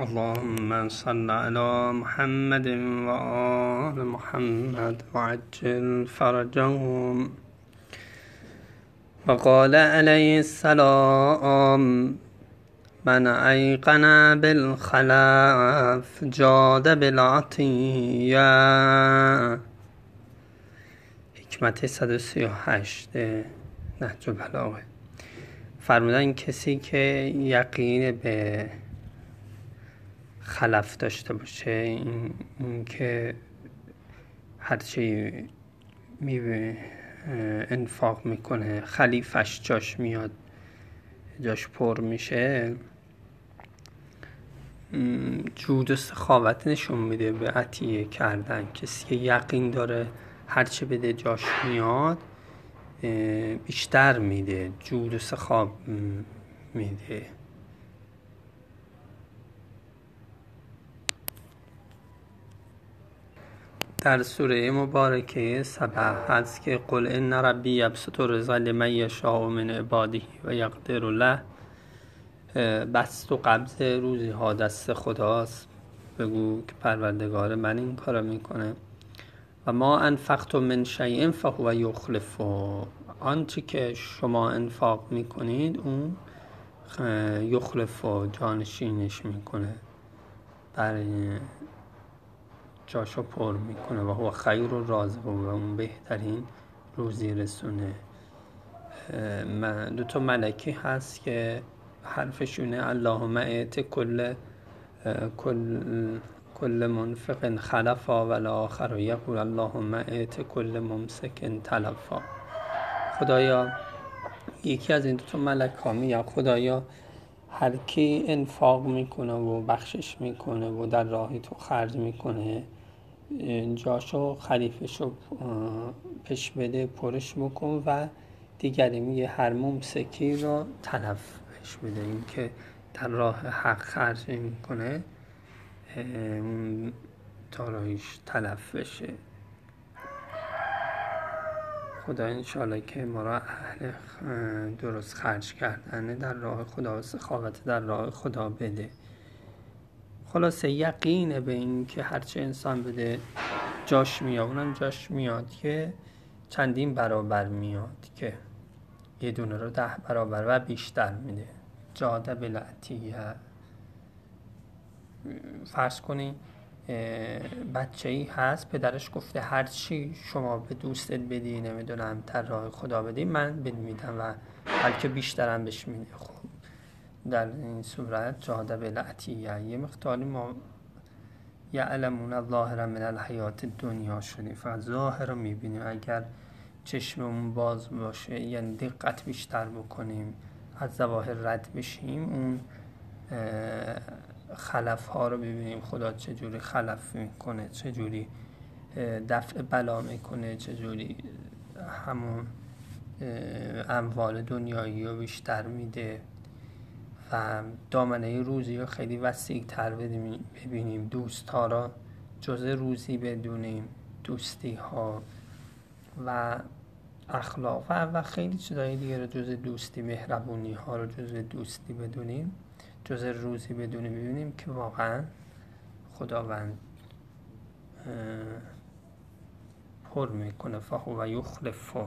اللهم صل على محمد وآل محمد وعجل فرجهم وقال عليه السلام من أيقن بالخلاف جاد بالعطية. حکمت 138 نهج البلاغه. فرمودن کسی که یقین به خلف داشته باشه این, این که هرچی می انفاق می‌کنه خلیفش جاش میاد جاش پر میشه جود و سخاوت نشون میده به عطیه کردن. کسی که یقین داره هرچی بده جاش میاد بیشتر میده جود و سخاب میده. در سوره مبارکه سبح هست که قل ان ربی یبسط الرزق لمن یشاء من عباده و یقدر له. بست و قبض روزی ها دست خداست. بگو که پروردگار من این کارو می‌کنه. و ما انفقت من شیء فهو یخلف. آنچه که شما انفاق می‌کنید اون یخلف و جانشینش می‌کنه. برای جاشو پر می‌کنه و هو خیر و رازق و اون بهترین روزی رسونه. دو تا ملکی هست که حرفشونه. اللهم اعت کل کل کل منفق خلفا و آخر و یقول اللهم اعت کل ممسک تلفا. خدایا یکی از این دو تا ملک ها خدایا هر کی انفاق می‌کنه و بخشش می‌کنه و در راهی تو خرج می‌کنه جاشو خلیفشو پش بده پرش بکن و دیگری میگه هر ممسکی رو تلف بش بده. این که در راه حق خرج می‌کنه تارایش تلف بشه. خدا انشالله که ما را اهل درست خرج کردن در راه خدا و سخاوت در راه خدا بده. خلاصه یقینه به این که هرچه انسان بده جاش میاد اونم جاش میاد که چندین برابر میاد که یه دونه رو ده برابر و بیشتر میده. جاده بلعتیه. فرض کنی بچه ای هست. پدرش گفته هر چی شما به دوستت بدی نمی‌دونم تر راه خدا بدی من بد میدم و بلکه بیشترم بهش میده. خب در این صورت جاده بلعتیه یه مقداری ما یعلمون ظاهر من الحیات دنیا شدیم فقط ظاهر رو می‌بینیم. اگر چشممون باز باشه یعنی دقت بیشتر بکنیم از ظواهر رد بشیم اون خلف ها رو ببینیم. خدا چجوری خلف می‌کنه چجوری دفع بلا می‌کنه چجوری همون اموال دنیایی رو بیشتر میده. و دامنه روزی رو خیلی وسیع تر ببینیم. دوست ها را جز روزی بدونیم. دوستی ها و اخلاق. و, خیلی چیزایی دیگه رو جز دوستی مهربونی ها رو جز دوستی بدونیم. جز روزی بدونیم ببینیم که واقعا خداوند پر می‌کنه. فهو و یخلفه.